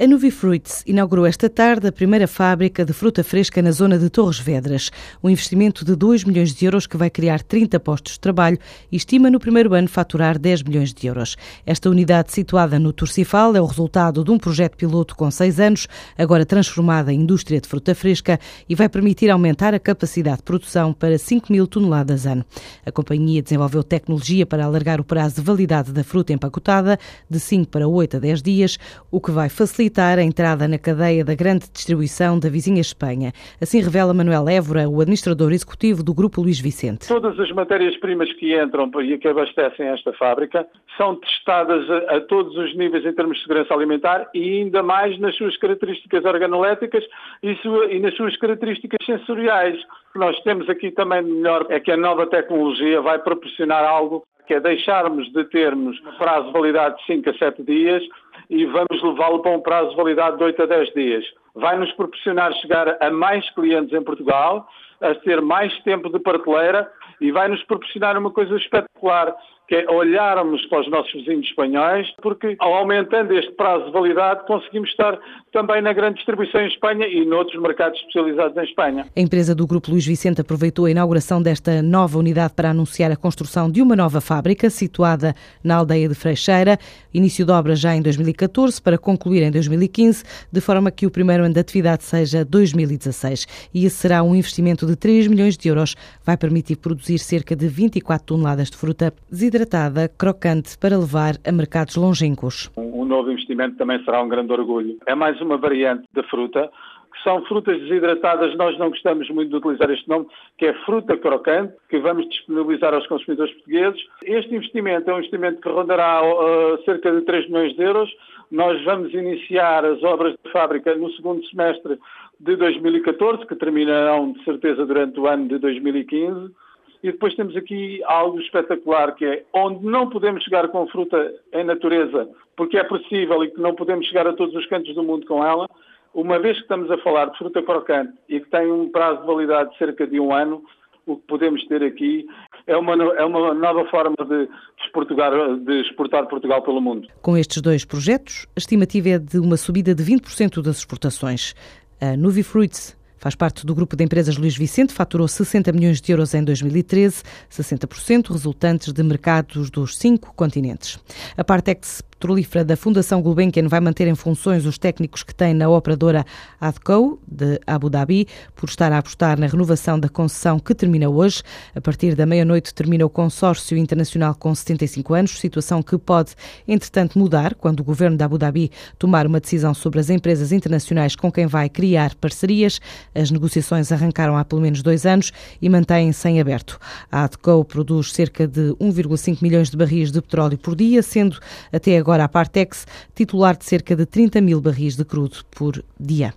A Nuvifruits inaugurou esta tarde a primeira fábrica de fruta fresca na zona de Torres Vedras. Um investimento de 2 milhões de euros que vai criar 30 postos de trabalho e estima no primeiro ano faturar 10 milhões de euros. Esta unidade situada no Turcifal é o resultado de um projeto piloto com seis anos, agora transformada em indústria de fruta fresca e vai permitir aumentar a capacidade de produção para 5 mil toneladas ano. A companhia desenvolveu tecnologia para alargar o prazo de validade da fruta empacotada de 5 para 8 a 10 dias, o que vai facilitar facilitar a entrada na cadeia da grande distribuição da vizinha Espanha. Assim revela Manuel Évora, o administrador executivo do Grupo Luís Vicente. Todas as matérias-primas que entram e que abastecem esta fábrica são testadas a, todos os níveis em termos de segurança alimentar e ainda mais nas suas características organoléticas e, sua, e nas suas características sensoriais. O que nós temos aqui também melhor é que a nova tecnologia vai proporcionar algo que é deixarmos de termos prazo de validade de 5 a 7 dias e vamos levá-lo para um prazo de validade de 8 a 10 dias. Vai nos proporcionar chegar a mais clientes em Portugal, a ter mais tempo de prateleira e vai nos proporcionar uma coisa espetacular, que é olharmos para os nossos vizinhos espanhóis, porque ao aumentando este prazo de validade conseguimos estar também na grande distribuição em Espanha e noutros mercados especializados em Espanha. A empresa do Grupo Luís Vicente aproveitou a inauguração desta nova unidade para anunciar a construção de uma nova fábrica situada na aldeia de Freixeira, início de obras já em 2014 para concluir em 2015, de forma que o primeiro ano de atividade seja 2016. E esse será um investimento de 3 milhões de euros, vai permitir produzir cerca de 24 toneladas de fruta desidratada, crocante, para levar a mercados longínquos. O novo investimento também será um grande orgulho. É mais uma variante da fruta, que são frutas desidratadas, nós não gostamos muito de utilizar este nome, que é fruta crocante, que vamos disponibilizar aos consumidores portugueses. Este investimento é um investimento que rondará uh, cerca de 3 milhões de euros. Nós vamos iniciar as obras de fábrica no segundo semestre de 2014, que terminarão de certeza durante o ano de 2015. E depois temos aqui algo espetacular, que é onde não podemos chegar com fruta em natureza, porque é possível e que não podemos chegar a todos os cantos do mundo com ela, uma vez que estamos a falar de fruta crocante e que tem um prazo de validade de cerca de um ano, o que podemos ter aqui é uma, é uma nova forma de exportar, de exportar Portugal pelo mundo. Com estes dois projetos, a estimativa é de uma subida de 20% das exportações. A Nuvifruits Faz parte do grupo de empresas Luís Vicente, faturou 60 milhões de euros em 2013, 60% resultantes de mercados dos cinco continentes. A Partex petrolífera da Fundação Gulbenkian vai manter em funções os técnicos que tem na operadora ADCO, de Abu Dhabi, por estar a apostar na renovação da concessão que termina hoje. A partir da meia-noite termina o consórcio internacional com 75 anos, situação que pode, entretanto, mudar quando o governo de Abu Dhabi tomar uma decisão sobre as empresas internacionais com quem vai criar parcerias. As negociações arrancaram há pelo menos dois anos e mantêm-se em aberto. A ADCO produz cerca de 1,5 milhões de barris de petróleo por dia, sendo até agora agora a Partex, titular de cerca de 30 mil barris de crudo por dia.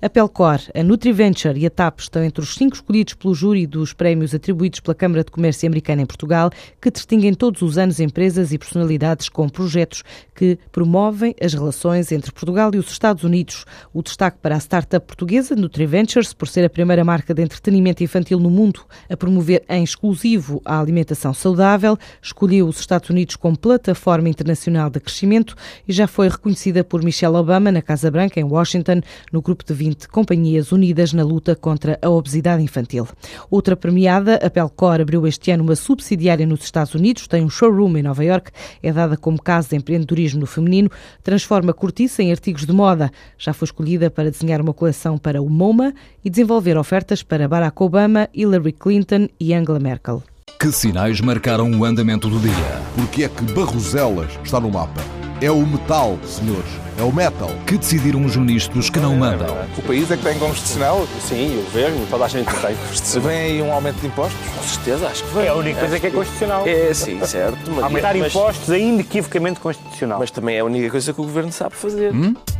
A Pelcor, a NutriVenture e a TAP estão entre os cinco escolhidos pelo júri dos prémios atribuídos pela Câmara de Comércio Americana em Portugal, que distinguem todos os anos empresas e personalidades com projetos que promovem as relações entre Portugal e os Estados Unidos. O destaque para a startup portuguesa NutriVentures, por ser a primeira marca de entretenimento infantil no mundo a promover em exclusivo a alimentação saudável, escolheu os Estados Unidos como plataforma internacional de crescimento e já foi reconhecida por Michelle Obama na Casa Branca, em Washington, no grupo grupo de 20 companhias unidas na luta contra a obesidade infantil. Outra premiada, a Pelcor, abriu este ano uma subsidiária nos Estados Unidos, tem um showroom em Nova York, é dada como casa de empreendedorismo no feminino, transforma cortiça em artigos de moda. Já foi escolhida para desenhar uma coleção para o MoMA e desenvolver ofertas para Barack Obama, Hillary Clinton e Angela Merkel. Que sinais marcaram o andamento do dia? Porque é que Barroselas está no mapa? É o metal, senhores é o metal. Que decidiram os ministros que não mandam. O país é que tem constitucional? Sim, o governo, toda a gente tem constitucional. Vem aí um aumento de impostos? Com certeza, acho que vem. É a única coisa que é constitucional. É, sim, certo. Mas, Aumentar impostos é inequivocamente constitucional. Mas também é a única coisa que o governo sabe fazer. Hum?